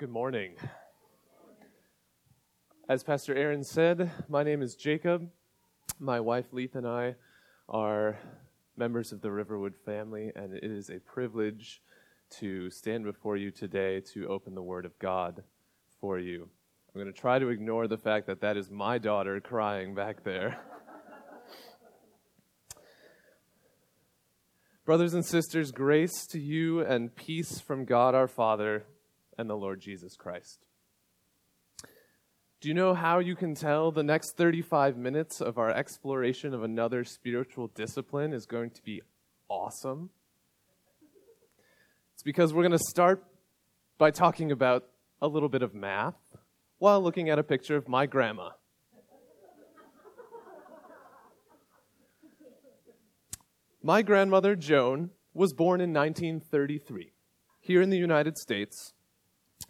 Good morning. As Pastor Aaron said, my name is Jacob. My wife Leith and I are members of the Riverwood family, and it is a privilege to stand before you today to open the Word of God for you. I'm going to try to ignore the fact that that is my daughter crying back there. Brothers and sisters, grace to you and peace from God our Father and the Lord Jesus Christ. Do you know how you can tell the next 35 minutes of our exploration of another spiritual discipline is going to be awesome? It's because we're going to start by talking about a little bit of math while looking at a picture of my grandma. My grandmother, Joan, was born in 1933 here in the United States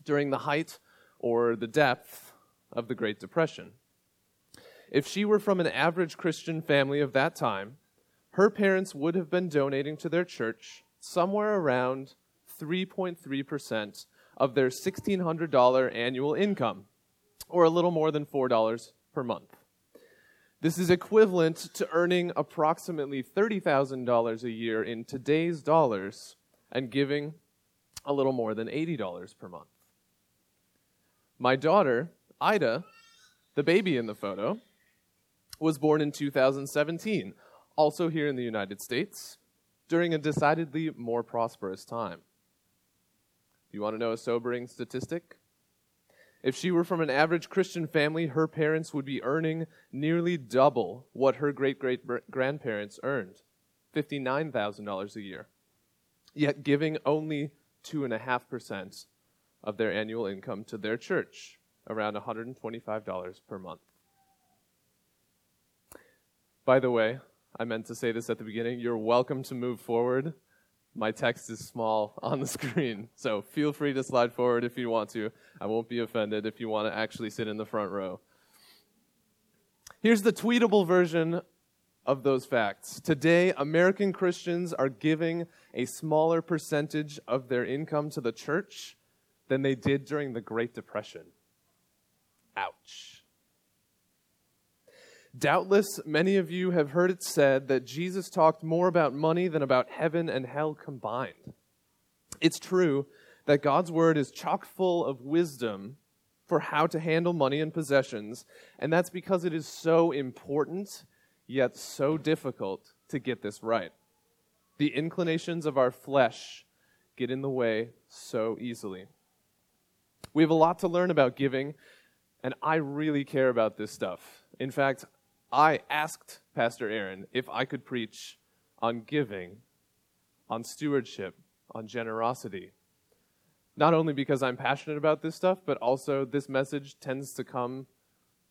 during the height or the depth of the Great Depression. If she were from an average Christian family of that time, her parents would have been donating to their church somewhere around 3.3% of their $1,600 annual income, or a little more than $4 per month. This is equivalent to earning approximately $30,000 a year in today's dollars and giving a little more than $80 per month. My daughter, Ida, the baby in the photo, was born in 2017, also here in the United States, during a decidedly more prosperous time. You want to know a sobering statistic? If she were from an average Christian family, her parents would be earning nearly double what her great great grandparents earned $59,000 a year, yet giving only 2.5% of their annual income to their church, around $125 per month. By the way, I meant to say this at the beginning. You're welcome to move forward. My text is small on the screen, so feel free to slide forward if you want to. I won't be offended if you want to actually sit in the front row. Here's the tweetable version of those facts. Today, American Christians are giving a smaller percentage of their income to the church than they did during the Great Depression. Ouch. Doubtless, many of you have heard it said that Jesus talked more about money than about heaven and hell combined. It's true that God's word is chock full of wisdom for how to handle money and possessions, and that's because it is so important, yet so difficult to get this right. The inclinations of our flesh get in the way so easily. We have a lot to learn about giving, and I really care about this stuff. In fact, I asked Pastor Aaron if I could preach on giving, on stewardship, on generosity. Not only because I'm passionate about this stuff, but also this message tends to come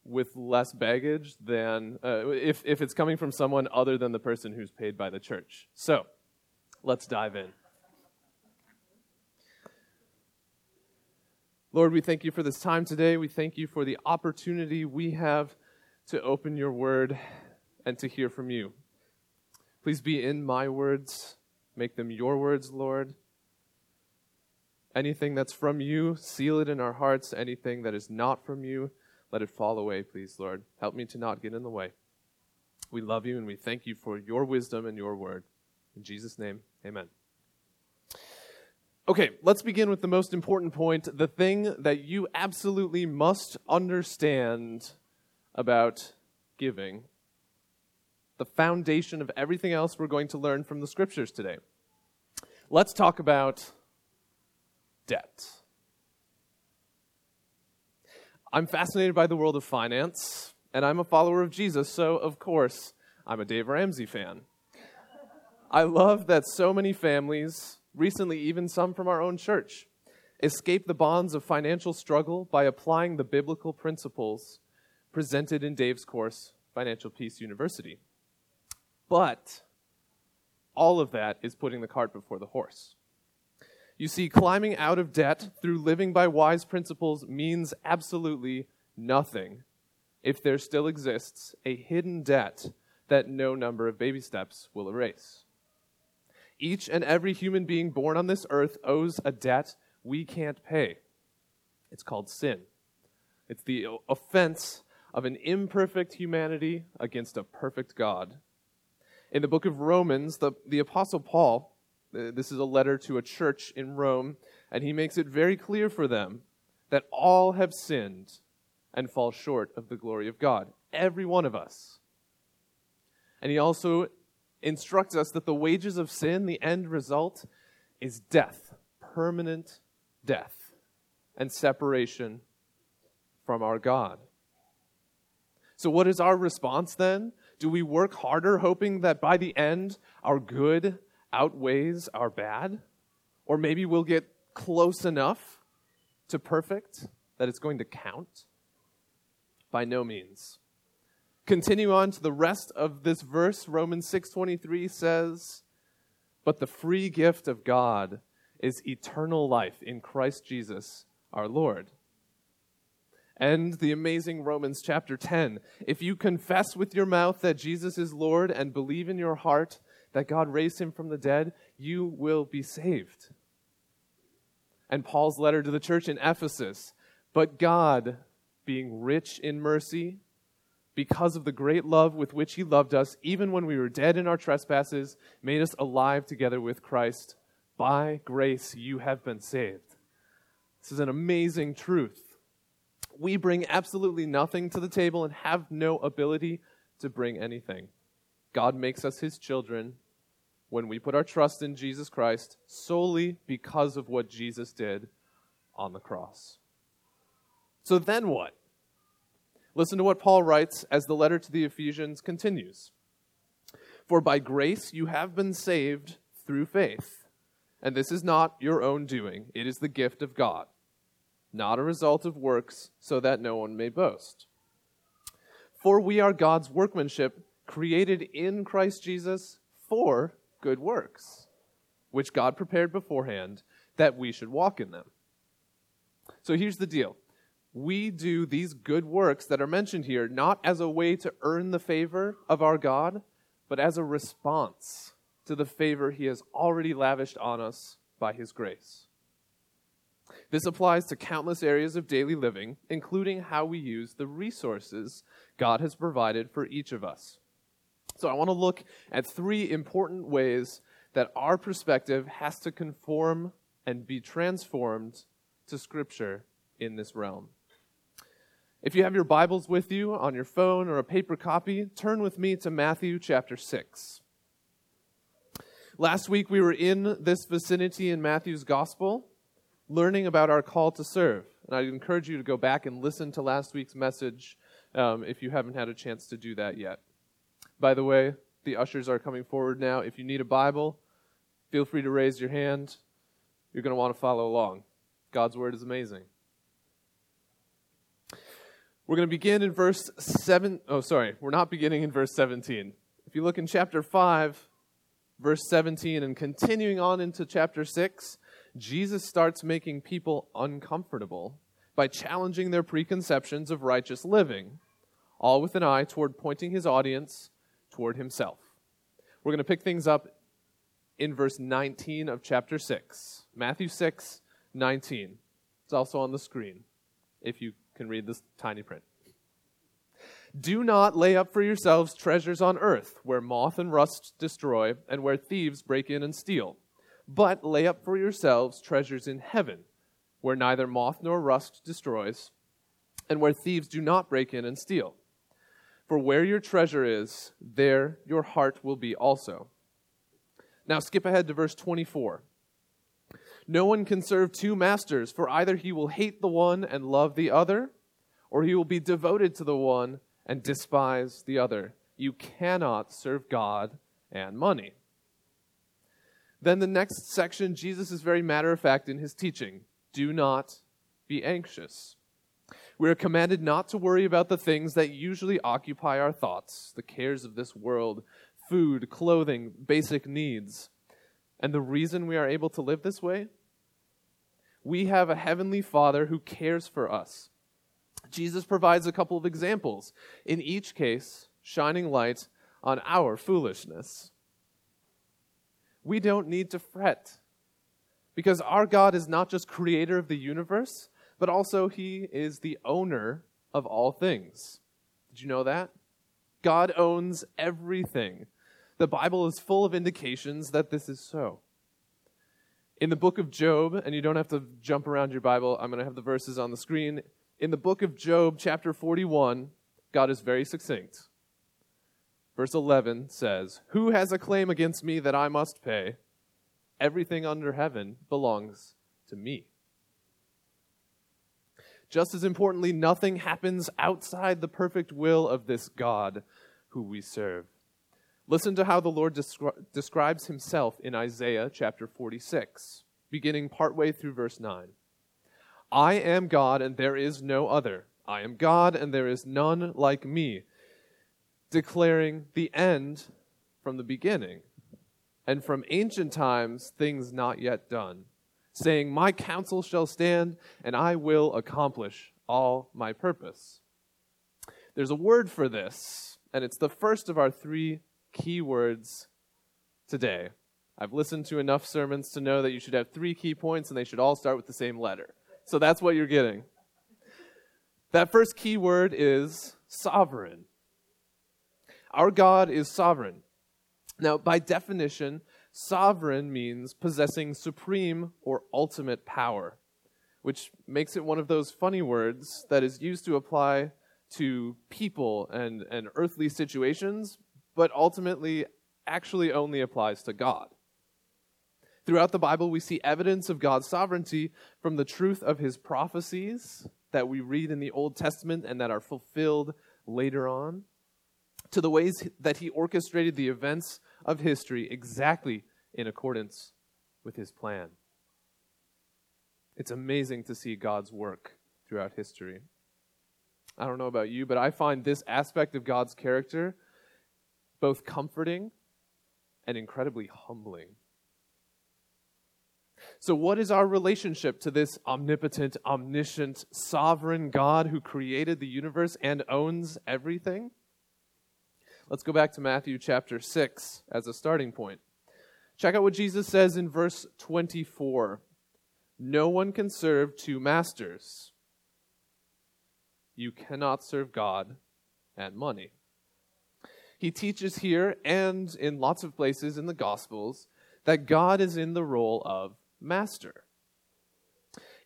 with less baggage than uh, if, if it's coming from someone other than the person who's paid by the church. So, let's dive in. Lord, we thank you for this time today. We thank you for the opportunity we have to open your word and to hear from you. Please be in my words, make them your words, Lord. Anything that's from you, seal it in our hearts. Anything that is not from you, let it fall away, please, Lord. Help me to not get in the way. We love you and we thank you for your wisdom and your word. In Jesus' name, amen. Okay, let's begin with the most important point the thing that you absolutely must understand about giving. The foundation of everything else we're going to learn from the scriptures today. Let's talk about debt. I'm fascinated by the world of finance, and I'm a follower of Jesus, so of course, I'm a Dave Ramsey fan. I love that so many families recently, even some from our own church, escape the bonds of financial struggle by applying the biblical principles presented in Dave's course, Financial Peace University. But all of that is putting the cart before the horse. You see, climbing out of debt through living by wise principles means absolutely nothing if there still exists a hidden debt that no number of baby steps will erase. Each and every human being born on this earth owes a debt we can't pay. It's called sin. It's the offense of an imperfect humanity against a perfect God. In the book of Romans, the, the Apostle Paul, uh, this is a letter to a church in Rome, and he makes it very clear for them that all have sinned and fall short of the glory of God. Every one of us. And he also instructs us that the wages of sin, the end result, is death, permanent death, and separation from our God. So, what is our response then? Do we work harder hoping that by the end our good outweighs our bad? Or maybe we'll get close enough to perfect that it's going to count? By no means. Continue on to the rest of this verse. Romans 6:23 says, "But the free gift of God is eternal life in Christ Jesus our Lord." And the amazing Romans chapter 10. If you confess with your mouth that Jesus is Lord and believe in your heart that God raised him from the dead, you will be saved. And Paul's letter to the church in Ephesus. But God, being rich in mercy, because of the great love with which he loved us, even when we were dead in our trespasses, made us alive together with Christ. By grace you have been saved. This is an amazing truth we bring absolutely nothing to the table and have no ability to bring anything. God makes us his children when we put our trust in Jesus Christ solely because of what Jesus did on the cross. So then what? Listen to what Paul writes as the letter to the Ephesians continues. For by grace you have been saved through faith. And this is not your own doing, it is the gift of God not a result of works, so that no one may boast. For we are God's workmanship, created in Christ Jesus for good works, which God prepared beforehand that we should walk in them. So here's the deal. We do these good works that are mentioned here not as a way to earn the favor of our God, but as a response to the favor he has already lavished on us by his grace. This applies to countless areas of daily living, including how we use the resources God has provided for each of us. So, I want to look at three important ways that our perspective has to conform and be transformed to Scripture in this realm. If you have your Bibles with you on your phone or a paper copy, turn with me to Matthew chapter 6. Last week we were in this vicinity in Matthew's Gospel, learning about our call to serve. And I'd encourage you to go back and listen to last week's message um, if you haven't had a chance to do that yet. By the way, the ushers are coming forward now. If you need a Bible, feel free to raise your hand. You're going to want to follow along. God's word is amazing. We're going to begin in verse 7. Oh, sorry. We're not beginning in verse 17. If you look in chapter 5, verse 17, and continuing on into chapter 6, Jesus starts making people uncomfortable by challenging their preconceptions of righteous living, all with an eye toward pointing his audience toward himself. We're going to pick things up in verse 19 of chapter 6. Matthew 6, 19. It's also on the screen if you can read this tiny print. Do not lay up for yourselves treasures on earth, where moth and rust destroy, and where thieves break in and steal but lay up for yourselves treasures in heaven, where neither moth nor rust destroys, and where thieves do not break in and steal. For where your treasure is, there your heart will be also. Now skip ahead to verse 24. No one can serve two masters, for either he will hate the one and love the other, or he will be devoted to the one and despise the other. You cannot serve God and money. Then the next section, Jesus is very matter of fact in his teaching. Do not be anxious. We are commanded not to worry about the things that usually occupy our thoughts, the cares of this world, food, clothing, basic needs. And the reason we are able to live this way? We have a heavenly Father who cares for us. Jesus provides a couple of examples, in each case, shining light on our foolishness we don't need to fret. Because our God is not just creator of the universe, but also he is the owner of all things. Did you know that? God owns everything. The Bible is full of indications that this is so. In the book of Job, and you don't have to jump around your Bible, I'm going to have the verses on the screen. In the book of Job, chapter 41, God is very succinct. Verse 11 says, Who has a claim against me that I must pay? Everything under heaven belongs to me. Just as importantly, nothing happens outside the perfect will of this God who we serve. Listen to how the Lord descri- describes himself in Isaiah chapter 46, beginning partway through verse 9. I am God, and there is no other. I am God, and there is none like me, declaring the end from the beginning, and from ancient times things not yet done, saying, My counsel shall stand, and I will accomplish all my purpose. There's a word for this, and it's the first of our three key words today. I've listened to enough sermons to know that you should have three key points and they should all start with the same letter. So that's what you're getting. That first key word is sovereign. Our God is sovereign. Now, by definition, sovereign means possessing supreme or ultimate power, which makes it one of those funny words that is used to apply to people and, and earthly situations, but ultimately actually only applies to God. Throughout the Bible, we see evidence of God's sovereignty from the truth of his prophecies that we read in the Old Testament and that are fulfilled later on, to the ways that he orchestrated the events of history exactly in accordance with his plan. It's amazing to see God's work throughout history. I don't know about you, but I find this aspect of God's character both comforting and incredibly humbling. So, what is our relationship to this omnipotent, omniscient, sovereign God who created the universe and owns everything? Let's go back to Matthew chapter 6 as a starting point. Check out what Jesus says in verse 24 No one can serve two masters. You cannot serve God and money. He teaches here and in lots of places in the Gospels that God is in the role of master.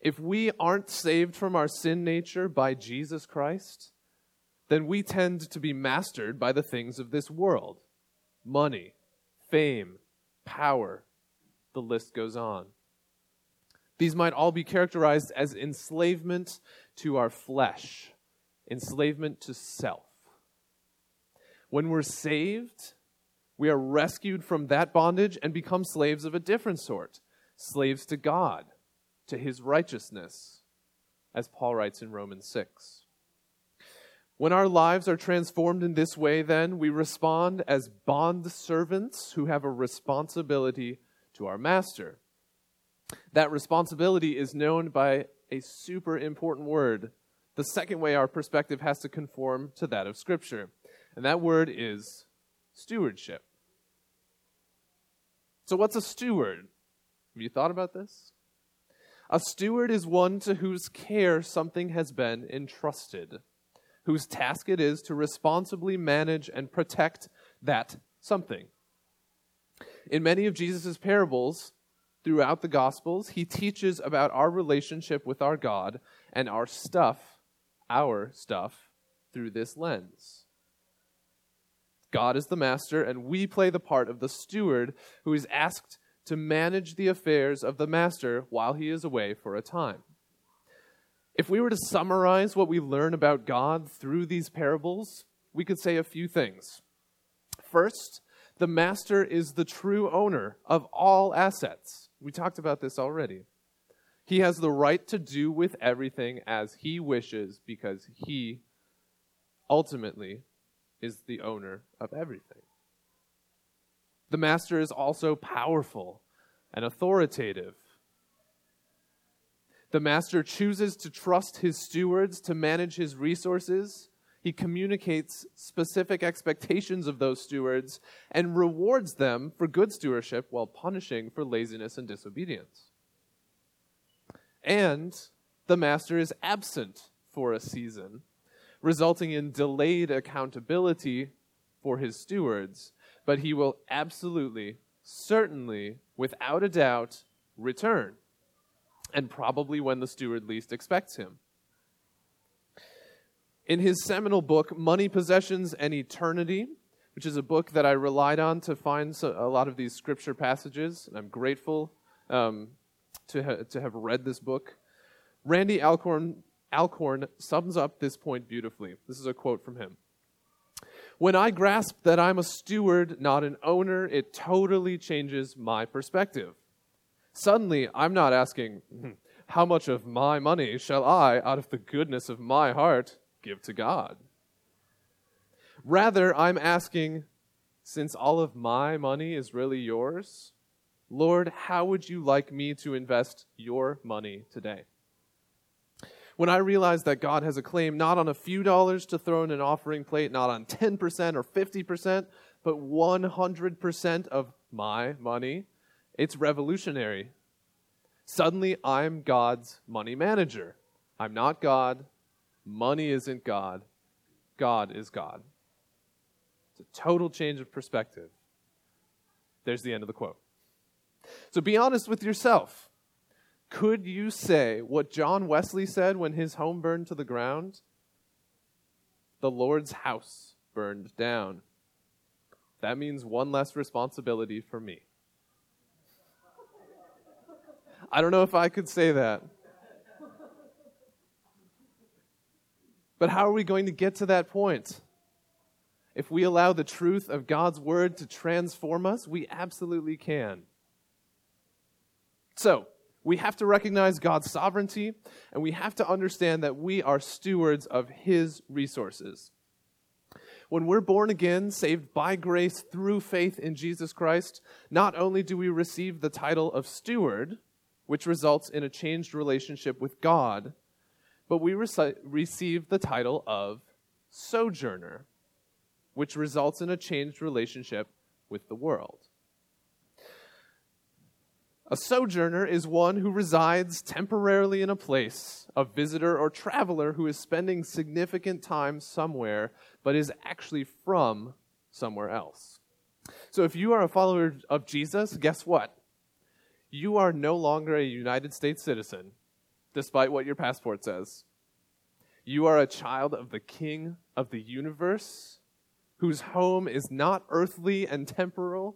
If we aren't saved from our sin nature by Jesus Christ, then we tend to be mastered by the things of this world money, fame, power. The list goes on. These might all be characterized as enslavement to our flesh, enslavement to self. When we're saved, we are rescued from that bondage and become slaves of a different sort slaves to God, to his righteousness, as Paul writes in Romans 6. When our lives are transformed in this way, then, we respond as bond servants who have a responsibility to our master. That responsibility is known by a super important word. The second way our perspective has to conform to that of Scripture. And that word is stewardship. So, what's a steward? Have you thought about this? A steward is one to whose care something has been entrusted, whose task it is to responsibly manage and protect that something. In many of Jesus' parables throughout the Gospels, he teaches about our relationship with our God and our stuff, our stuff, through this lens. God is the master, and we play the part of the steward who is asked to manage the affairs of the master while he is away for a time. If we were to summarize what we learn about God through these parables, we could say a few things. First, the master is the true owner of all assets. We talked about this already. He has the right to do with everything as he wishes because he ultimately is the owner of everything. The master is also powerful and authoritative. The master chooses to trust his stewards to manage his resources. He communicates specific expectations of those stewards and rewards them for good stewardship while punishing for laziness and disobedience. And the master is absent for a season, resulting in delayed accountability for his stewards, but he will absolutely, certainly, without a doubt, return, and probably when the steward least expects him. In his seminal book, Money, Possessions, and Eternity, which is a book that I relied on to find a lot of these scripture passages, and I'm grateful um, to, ha- to have read this book. Randy Alcorn, Alcorn sums up this point beautifully. This is a quote from him. When I grasp that I'm a steward, not an owner, it totally changes my perspective. Suddenly, I'm not asking, hmm, how much of my money shall I, out of the goodness of my heart, give to God? Rather, I'm asking, since all of my money is really yours, Lord, how would you like me to invest your money today? When I realize that God has a claim not on a few dollars to throw in an offering plate, not on 10% or 50%, but 100% of my money, it's revolutionary. Suddenly, I'm God's money manager. I'm not God. Money isn't God. God is God. It's a total change of perspective. There's the end of the quote. So be honest with yourself. Could you say what John Wesley said when his home burned to the ground? The Lord's house burned down. That means one less responsibility for me. I don't know if I could say that. But how are we going to get to that point? If we allow the truth of God's word to transform us, we absolutely can. So, we have to recognize God's sovereignty, and we have to understand that we are stewards of His resources. When we're born again, saved by grace through faith in Jesus Christ, not only do we receive the title of steward, which results in a changed relationship with God, but we rec- receive the title of sojourner, which results in a changed relationship with the world. A sojourner is one who resides temporarily in a place, a visitor or traveler who is spending significant time somewhere but is actually from somewhere else. So if you are a follower of Jesus, guess what? You are no longer a United States citizen, despite what your passport says. You are a child of the King of the universe, whose home is not earthly and temporal,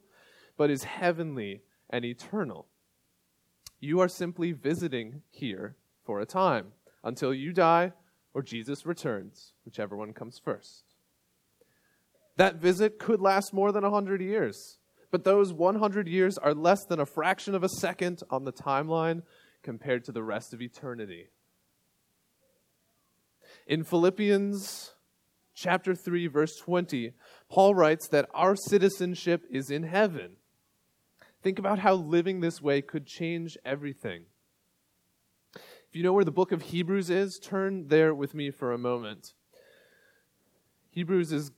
but is heavenly and eternal. You are simply visiting here for a time until you die or Jesus returns, whichever one comes first. That visit could last more than 100 years, but those 100 years are less than a fraction of a second on the timeline compared to the rest of eternity. In Philippians chapter 3 verse 20, Paul writes that our citizenship is in heaven Think about how living this way could change everything. If you know where the book of Hebrews is, turn there with me for a moment. Hebrews is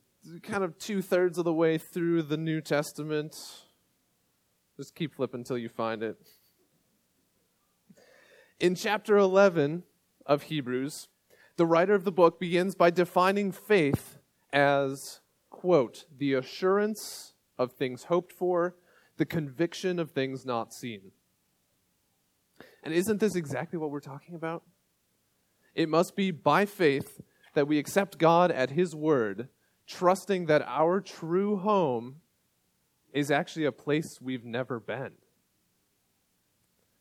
kind of two thirds of the way through the New Testament. Just keep flipping until you find it. In chapter 11 of Hebrews, the writer of the book begins by defining faith as, quote, the assurance of things hoped for the conviction of things not seen. And isn't this exactly what we're talking about? It must be by faith that we accept God at His word, trusting that our true home is actually a place we've never been.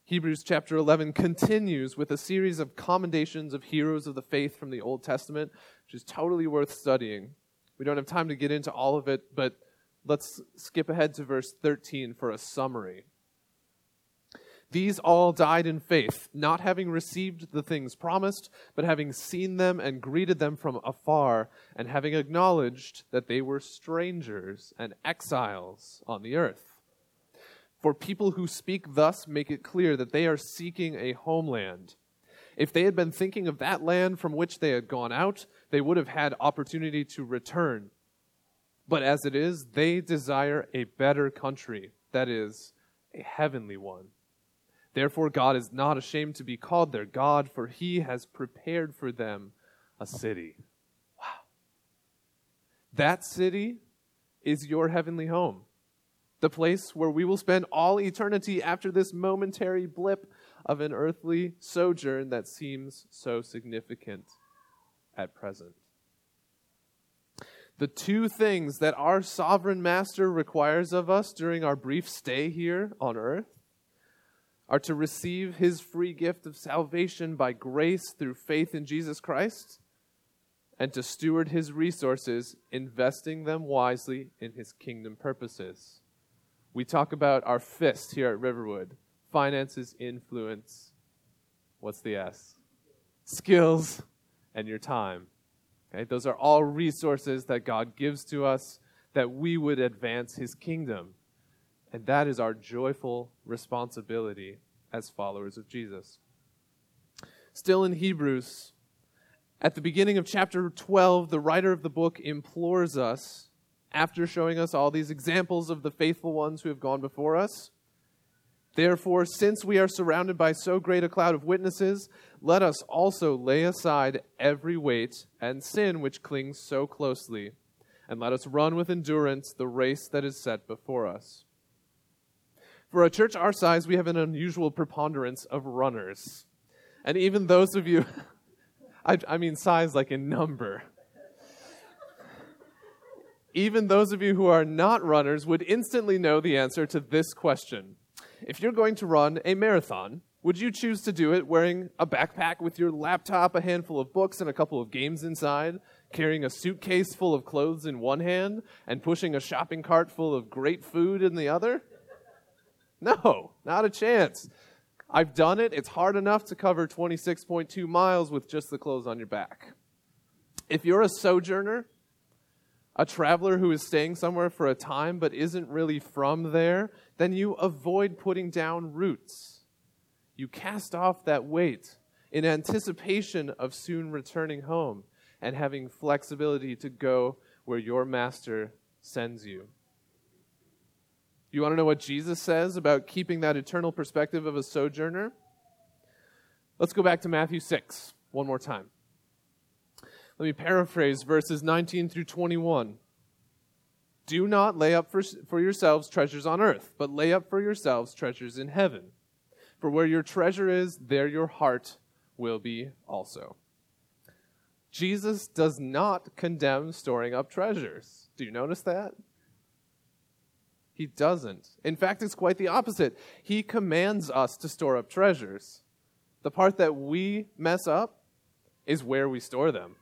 Hebrews chapter 11 continues with a series of commendations of heroes of the faith from the Old Testament, which is totally worth studying. We don't have time to get into all of it, but Let's skip ahead to verse 13 for a summary. These all died in faith, not having received the things promised, but having seen them and greeted them from afar, and having acknowledged that they were strangers and exiles on the earth. For people who speak thus make it clear that they are seeking a homeland. If they had been thinking of that land from which they had gone out, they would have had opportunity to return but as it is, they desire a better country, that is, a heavenly one. Therefore, God is not ashamed to be called their God, for he has prepared for them a city. Wow. That city is your heavenly home, the place where we will spend all eternity after this momentary blip of an earthly sojourn that seems so significant at present. The two things that our sovereign master requires of us during our brief stay here on earth are to receive his free gift of salvation by grace through faith in Jesus Christ and to steward his resources, investing them wisely in his kingdom purposes. We talk about our fist here at Riverwood finances, influence. What's the S? Skills and your time. Okay? Those are all resources that God gives to us that we would advance his kingdom. And that is our joyful responsibility as followers of Jesus. Still in Hebrews, at the beginning of chapter 12, the writer of the book implores us, after showing us all these examples of the faithful ones who have gone before us, Therefore, since we are surrounded by so great a cloud of witnesses, let us also lay aside every weight and sin which clings so closely, and let us run with endurance the race that is set before us. For a church our size, we have an unusual preponderance of runners. And even those of you, I, I mean size like in number, even those of you who are not runners would instantly know the answer to this question if you're going to run a marathon, would you choose to do it wearing a backpack with your laptop, a handful of books, and a couple of games inside, carrying a suitcase full of clothes in one hand, and pushing a shopping cart full of great food in the other? No, not a chance. I've done it. It's hard enough to cover 26.2 miles with just the clothes on your back. If you're a sojourner, a traveler who is staying somewhere for a time but isn't really from there, then you avoid putting down roots. You cast off that weight in anticipation of soon returning home and having flexibility to go where your master sends you. You want to know what Jesus says about keeping that eternal perspective of a sojourner? Let's go back to Matthew 6 one more time. Let me paraphrase verses 19 through 21. Do not lay up for, for yourselves treasures on earth, but lay up for yourselves treasures in heaven. For where your treasure is, there your heart will be also. Jesus does not condemn storing up treasures. Do you notice that? He doesn't. In fact, it's quite the opposite. He commands us to store up treasures. The part that we mess up is where we store them.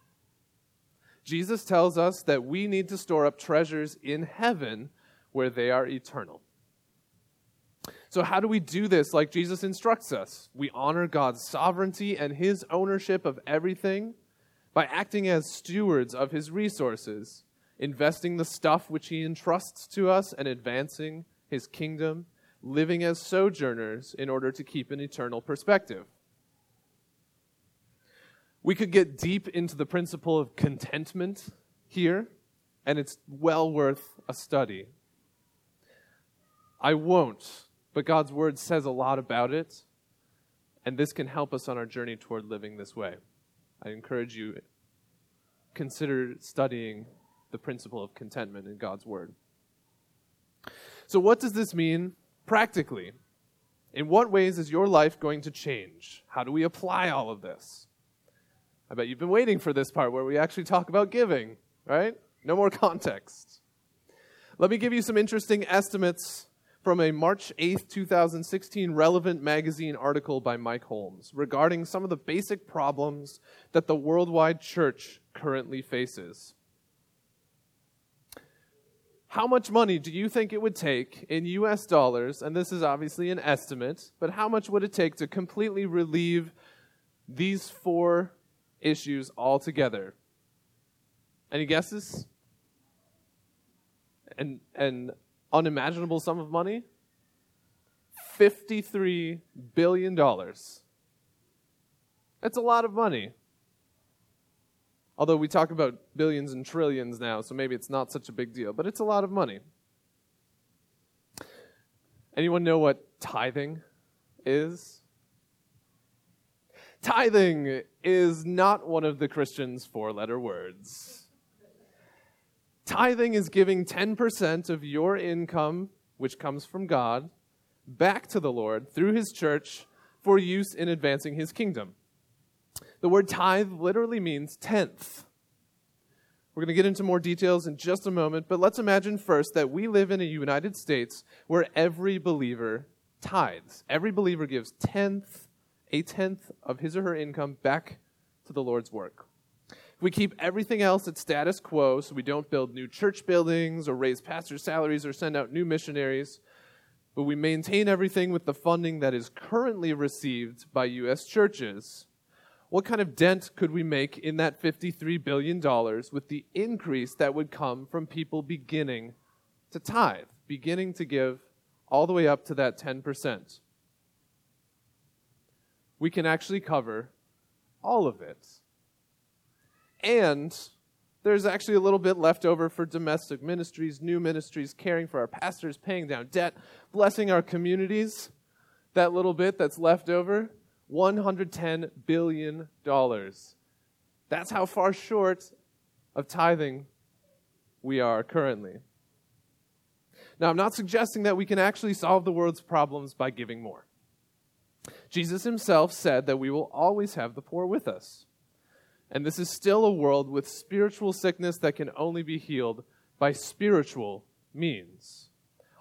Jesus tells us that we need to store up treasures in heaven where they are eternal. So, how do we do this like Jesus instructs us? We honor God's sovereignty and his ownership of everything by acting as stewards of his resources, investing the stuff which he entrusts to us, and advancing his kingdom, living as sojourners in order to keep an eternal perspective. We could get deep into the principle of contentment here, and it's well worth a study. I won't, but God's word says a lot about it, and this can help us on our journey toward living this way. I encourage you consider studying the principle of contentment in God's word. So what does this mean practically? In what ways is your life going to change? How do we apply all of this? I bet you've been waiting for this part where we actually talk about giving, right? No more context. Let me give you some interesting estimates from a March 8th, 2016 Relevant magazine article by Mike Holmes regarding some of the basic problems that the worldwide church currently faces. How much money do you think it would take in US dollars, and this is obviously an estimate, but how much would it take to completely relieve these four issues altogether. Any guesses? An, an unimaginable sum of money? $53 billion. That's a lot of money. Although we talk about billions and trillions now, so maybe it's not such a big deal, but it's a lot of money. Anyone know what tithing is? Tithing is not one of the Christian's four letter words. Tithing is giving 10% of your income, which comes from God, back to the Lord through His church for use in advancing His kingdom. The word tithe literally means tenth. We're going to get into more details in just a moment, but let's imagine first that we live in a United States where every believer tithes. Every believer gives tenth, a tenth of his or her income back to the Lord's work. If we keep everything else at status quo, so we don't build new church buildings or raise pastors' salaries or send out new missionaries, but we maintain everything with the funding that is currently received by U.S. churches, what kind of dent could we make in that $53 billion with the increase that would come from people beginning to tithe, beginning to give all the way up to that 10%? We can actually cover all of it. And there's actually a little bit left over for domestic ministries, new ministries, caring for our pastors, paying down debt, blessing our communities. That little bit that's left over $110 billion. That's how far short of tithing we are currently. Now, I'm not suggesting that we can actually solve the world's problems by giving more. Jesus himself said that we will always have the poor with us. And this is still a world with spiritual sickness that can only be healed by spiritual means.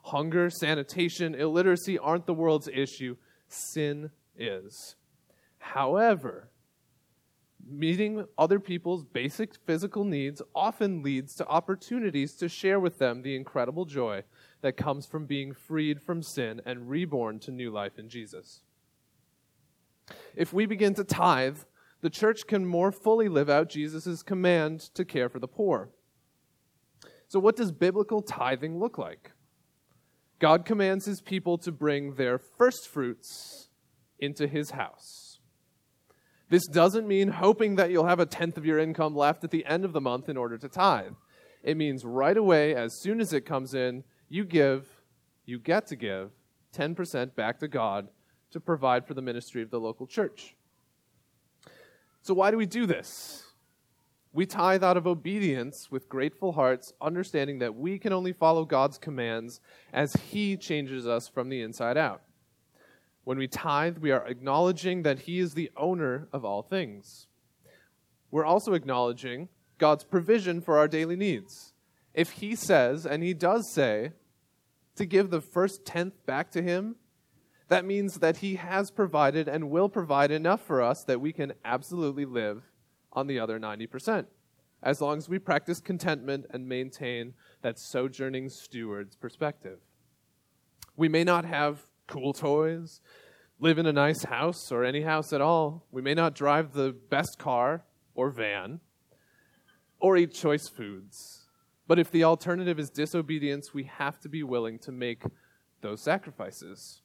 Hunger, sanitation, illiteracy aren't the world's issue. Sin is. However, meeting other people's basic physical needs often leads to opportunities to share with them the incredible joy that comes from being freed from sin and reborn to new life in Jesus. If we begin to tithe, the church can more fully live out Jesus' command to care for the poor. So, what does biblical tithing look like? God commands his people to bring their first fruits into his house. This doesn't mean hoping that you'll have a tenth of your income left at the end of the month in order to tithe. It means right away, as soon as it comes in, you give, you get to give 10% back to God to provide for the ministry of the local church. So, why do we do this? We tithe out of obedience with grateful hearts, understanding that we can only follow God's commands as He changes us from the inside out. When we tithe, we are acknowledging that He is the owner of all things. We're also acknowledging God's provision for our daily needs. If He says, and He does say, to give the first tenth back to Him, that means that He has provided and will provide enough for us that we can absolutely live on the other 90%, as long as we practice contentment and maintain that sojourning steward's perspective. We may not have cool toys, live in a nice house or any house at all. We may not drive the best car or van or eat choice foods. But if the alternative is disobedience, we have to be willing to make those sacrifices.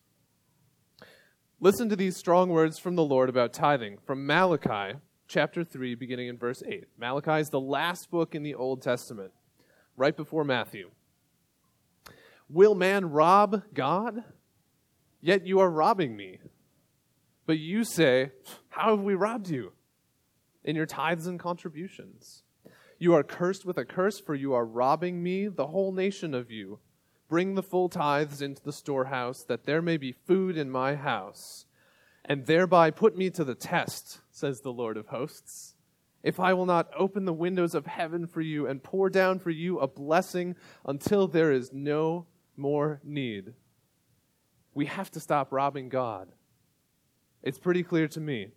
Listen to these strong words from the Lord about tithing from Malachi chapter 3, beginning in verse 8. Malachi is the last book in the Old Testament, right before Matthew. Will man rob God? Yet you are robbing me. But you say, How have we robbed you? In your tithes and contributions. You are cursed with a curse, for you are robbing me, the whole nation of you. Bring the full tithes into the storehouse, that there may be food in my house, and thereby put me to the test, says the Lord of hosts. If I will not open the windows of heaven for you and pour down for you a blessing until there is no more need. We have to stop robbing God. It's pretty clear to me.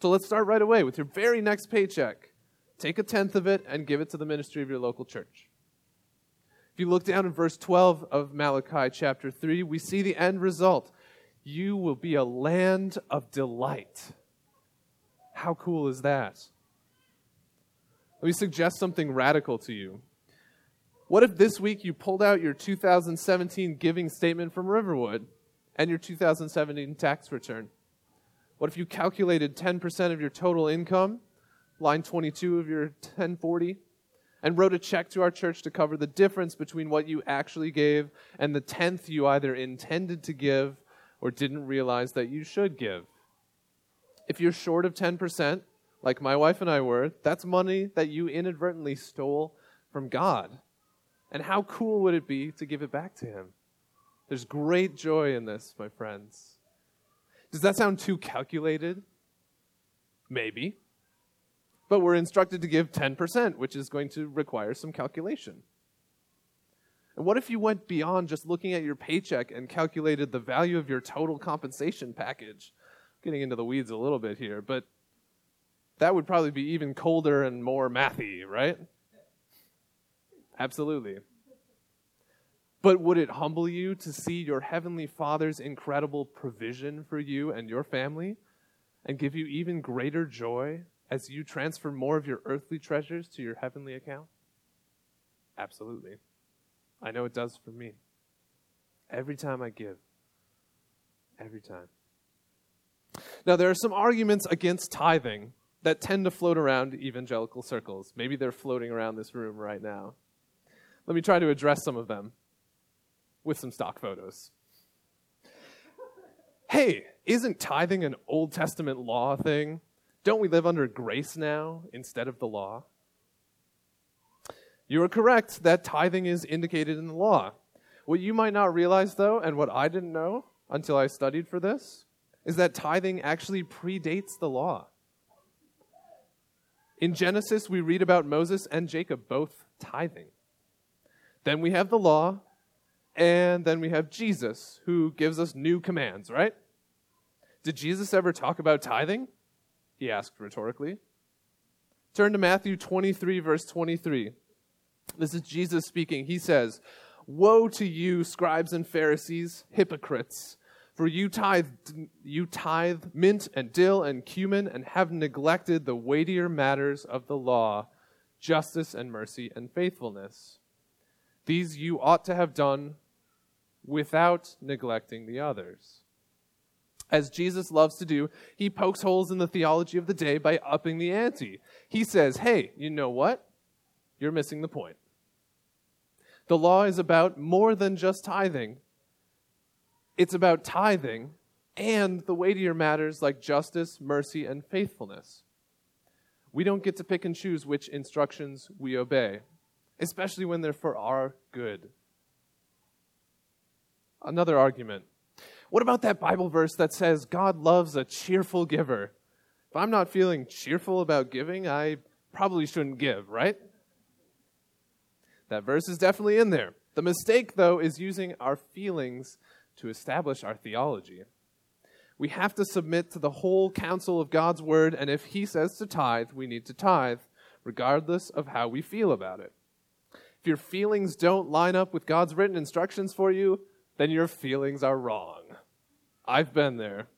So let's start right away with your very next paycheck. Take a tenth of it and give it to the ministry of your local church. If you look down in verse 12 of Malachi chapter 3, we see the end result. You will be a land of delight. How cool is that? Let me suggest something radical to you. What if this week you pulled out your 2017 giving statement from Riverwood and your 2017 tax return? What if you calculated 10% of your total income, line 22 of your 1040, and wrote a check to our church to cover the difference between what you actually gave and the tenth you either intended to give or didn't realize that you should give. If you're short of 10%, like my wife and I were, that's money that you inadvertently stole from God. And how cool would it be to give it back to Him? There's great joy in this, my friends. Does that sound too calculated? Maybe. But we're instructed to give 10%, which is going to require some calculation. And what if you went beyond just looking at your paycheck and calculated the value of your total compensation package? Getting into the weeds a little bit here, but that would probably be even colder and more mathy, right? Absolutely. But would it humble you to see your heavenly Father's incredible provision for you and your family and give you even greater joy as you transfer more of your earthly treasures to your heavenly account? Absolutely. I know it does for me. Every time I give. Every time. Now, there are some arguments against tithing that tend to float around evangelical circles. Maybe they're floating around this room right now. Let me try to address some of them with some stock photos. hey, isn't tithing an Old Testament law thing? Don't we live under grace now instead of the law? You are correct that tithing is indicated in the law. What you might not realize, though, and what I didn't know until I studied for this, is that tithing actually predates the law. In Genesis, we read about Moses and Jacob both tithing. Then we have the law, and then we have Jesus, who gives us new commands, right? Did Jesus ever talk about tithing? He asked rhetorically. Turn to Matthew 23, verse 23. This is Jesus speaking. He says, Woe to you, scribes and Pharisees, hypocrites! For you tithe, you tithe mint and dill and cumin and have neglected the weightier matters of the law, justice and mercy and faithfulness. These you ought to have done without neglecting the others. As Jesus loves to do, he pokes holes in the theology of the day by upping the ante. He says, Hey, you know what? You're missing the point. The law is about more than just tithing. It's about tithing and the weightier matters like justice, mercy, and faithfulness. We don't get to pick and choose which instructions we obey, especially when they're for our good. Another argument. What about that Bible verse that says God loves a cheerful giver? If I'm not feeling cheerful about giving, I probably shouldn't give, right? That verse is definitely in there. The mistake, though, is using our feelings to establish our theology. We have to submit to the whole counsel of God's word, and if He says to tithe, we need to tithe, regardless of how we feel about it. If your feelings don't line up with God's written instructions for you, then your feelings are wrong. I've been there.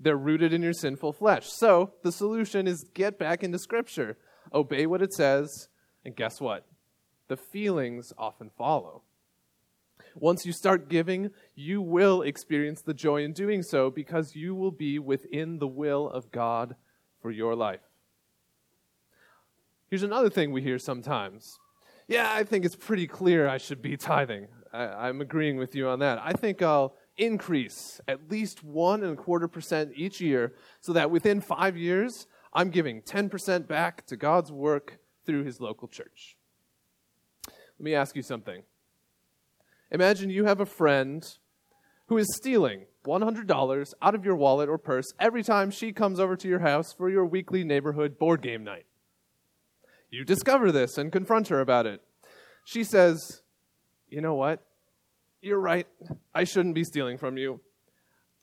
They're rooted in your sinful flesh. So the solution is get back into Scripture, obey what it says, and guess what? The feelings often follow. Once you start giving, you will experience the joy in doing so because you will be within the will of God for your life. Here's another thing we hear sometimes. Yeah, I think it's pretty clear I should be tithing. I, am agreeing with you on that. I think I'll increase at least one and a quarter percent each year so that within five years, I'm giving 10% back to God's work through his local church. Let me ask you something. Imagine you have a friend who is stealing $100 out of your wallet or purse every time she comes over to your house for your weekly neighborhood board game night. You discover this and confront her about it. She says, You know what? You're right. I shouldn't be stealing from you.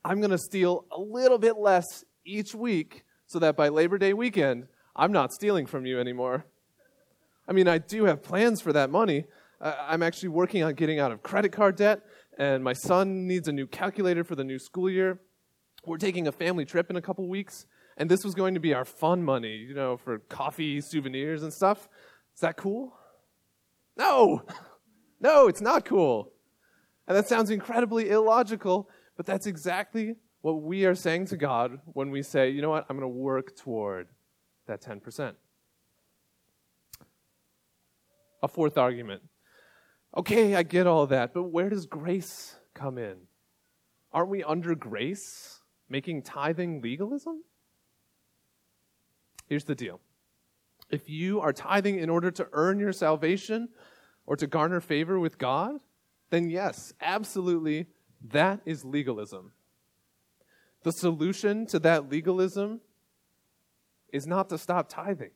I'm going to steal a little bit less each week so that by Labor Day weekend, I'm not stealing from you anymore. I mean, I do have plans for that money, I'm actually working on getting out of credit card debt, and my son needs a new calculator for the new school year. We're taking a family trip in a couple weeks, and this was going to be our fun money, you know, for coffee, souvenirs, and stuff. Is that cool? No! No, it's not cool. And that sounds incredibly illogical, but that's exactly what we are saying to God when we say, you know what, I'm going to work toward that 10%. A fourth argument Okay, I get all that, but where does grace come in? Aren't we under grace, making tithing legalism? Here's the deal if you are tithing in order to earn your salvation or to garner favor with God, then yes, absolutely, that is legalism. The solution to that legalism is not to stop tithing.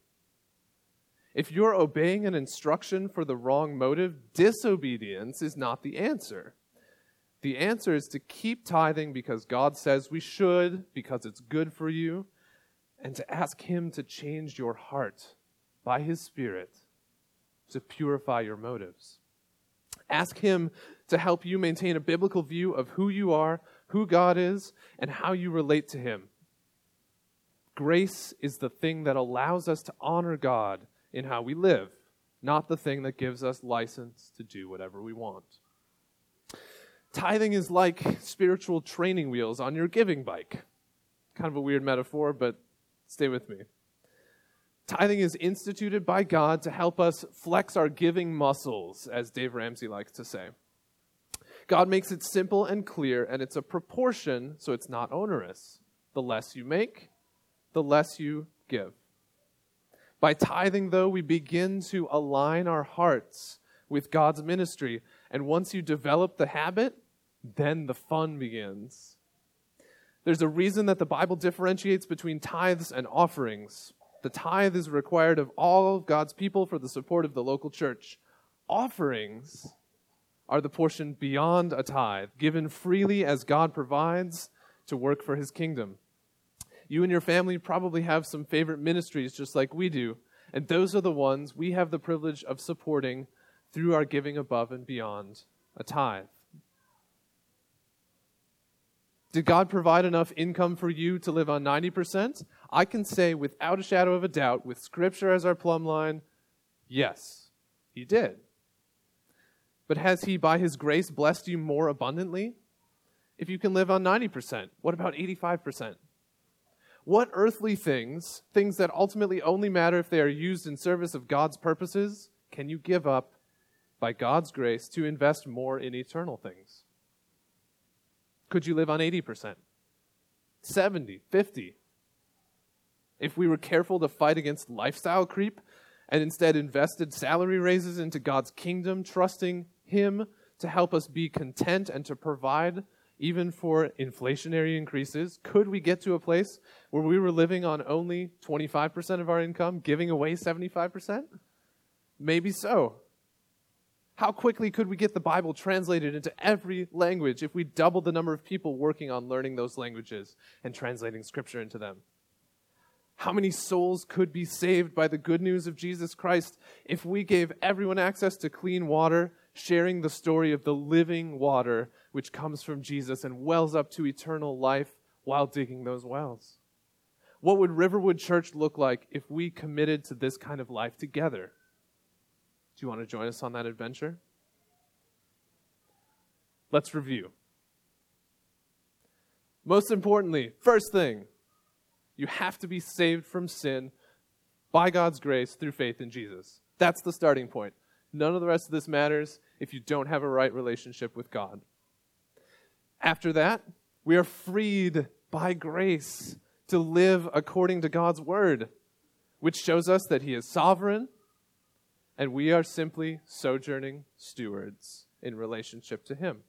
If you're obeying an instruction for the wrong motive, disobedience is not the answer. The answer is to keep tithing because God says we should, because it's good for you, and to ask Him to change your heart by His Spirit to purify your motives. Ask Him to help you maintain a biblical view of who you are, who God is, and how you relate to Him. Grace is the thing that allows us to honor God in how we live, not the thing that gives us license to do whatever we want. Tithing is like spiritual training wheels on your giving bike. Kind of a weird metaphor, but stay with me. Tithing is instituted by God to help us flex our giving muscles, as Dave Ramsey likes to say. God makes it simple and clear, and it's a proportion, so it's not onerous. The less you make, the less you give. By tithing, though, we begin to align our hearts with God's ministry. And once you develop the habit, then the fun begins. There's a reason that the Bible differentiates between tithes and offerings. The tithe is required of all of God's people for the support of the local church. Offerings are the portion beyond a tithe, given freely as God provides to work for his kingdom. You and your family probably have some favorite ministries just like we do, and those are the ones we have the privilege of supporting through our giving above and beyond a tithe. Did God provide enough income for you to live on 90%? I can say without a shadow of a doubt, with Scripture as our plumb line, yes, He did. But has He, by His grace, blessed you more abundantly? If you can live on 90%, what about 85%? What earthly things, things that ultimately only matter if they are used in service of God's purposes, can you give up by God's grace to invest more in eternal things? Could you live on 80%? 70, 50? If we were careful to fight against lifestyle creep and instead invested salary raises into God's kingdom, trusting Him to help us be content and to provide even for inflationary increases? Could we get to a place where we were living on only 25% of our income, giving away 75%? Maybe so. How quickly could we get the Bible translated into every language if we doubled the number of people working on learning those languages and translating Scripture into them? How many souls could be saved by the good news of Jesus Christ if we gave everyone access to clean water, sharing the story of the living water which comes from Jesus and wells up to eternal life while digging those wells? What would Riverwood Church look like if we committed to this kind of life together? Do you want to join us on that adventure? Let's review. Most importantly, first thing, you have to be saved from sin by God's grace through faith in Jesus. That's the starting point. None of the rest of this matters if you don't have a right relationship with God. After that, we are freed by grace to live according to God's word, which shows us that He is sovereign and we are simply sojourning stewards in relationship to Him.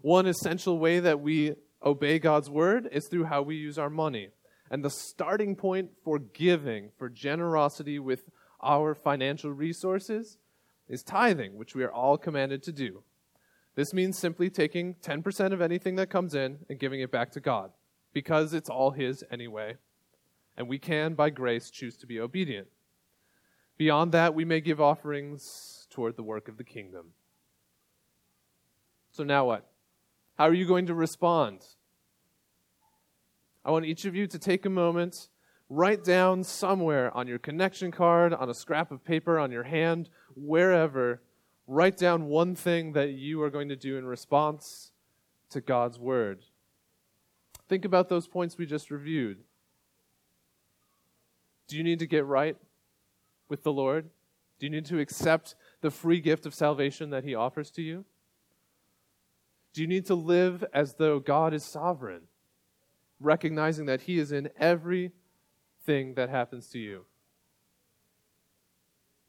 One essential way that we obey God's word is through how we use our money. And the starting point for giving, for generosity with our financial resources, is tithing, which we are all commanded to do. This means simply taking 10% of anything that comes in and giving it back to God, because it's all His anyway. And we can, by grace, choose to be obedient. Beyond that, we may give offerings toward the work of the kingdom. So now what? How are you going to respond? I want each of you to take a moment, write down somewhere on your connection card, on a scrap of paper, on your hand, wherever write down one thing that you are going to do in response to God's word. Think about those points we just reviewed. Do you need to get right with the Lord? Do you need to accept the free gift of salvation that He offers to you? Do you need to live as though God is sovereign, recognizing that He is in everything that happens to you?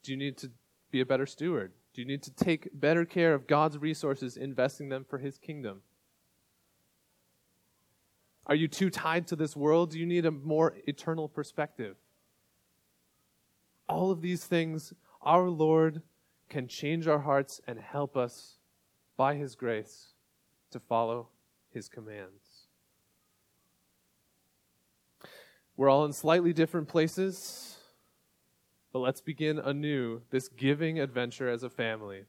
Do you need to be a better steward? Do you need to take better care of God's resources, investing them for His kingdom? Are you too tied to this world? Do you need a more eternal perspective? All of these things, our Lord can change our hearts and help us by His grace to follow His commands. We're all in slightly different places, but let's begin anew this giving adventure as a family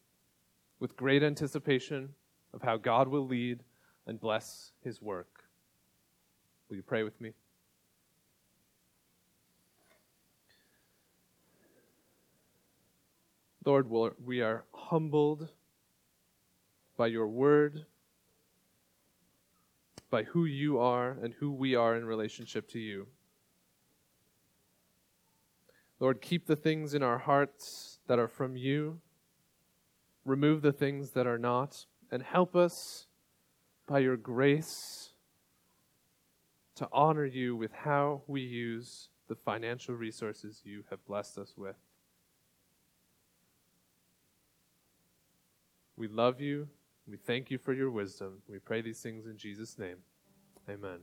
with great anticipation of how God will lead and bless His work. Will you pray with me? Lord, we are humbled by your word, by who you are and who we are in relationship to you. Lord, keep the things in our hearts that are from you, remove the things that are not, and help us by your grace to honor you with how we use the financial resources you have blessed us with. We love you. We thank you for your wisdom. We pray these things in Jesus' name. Amen.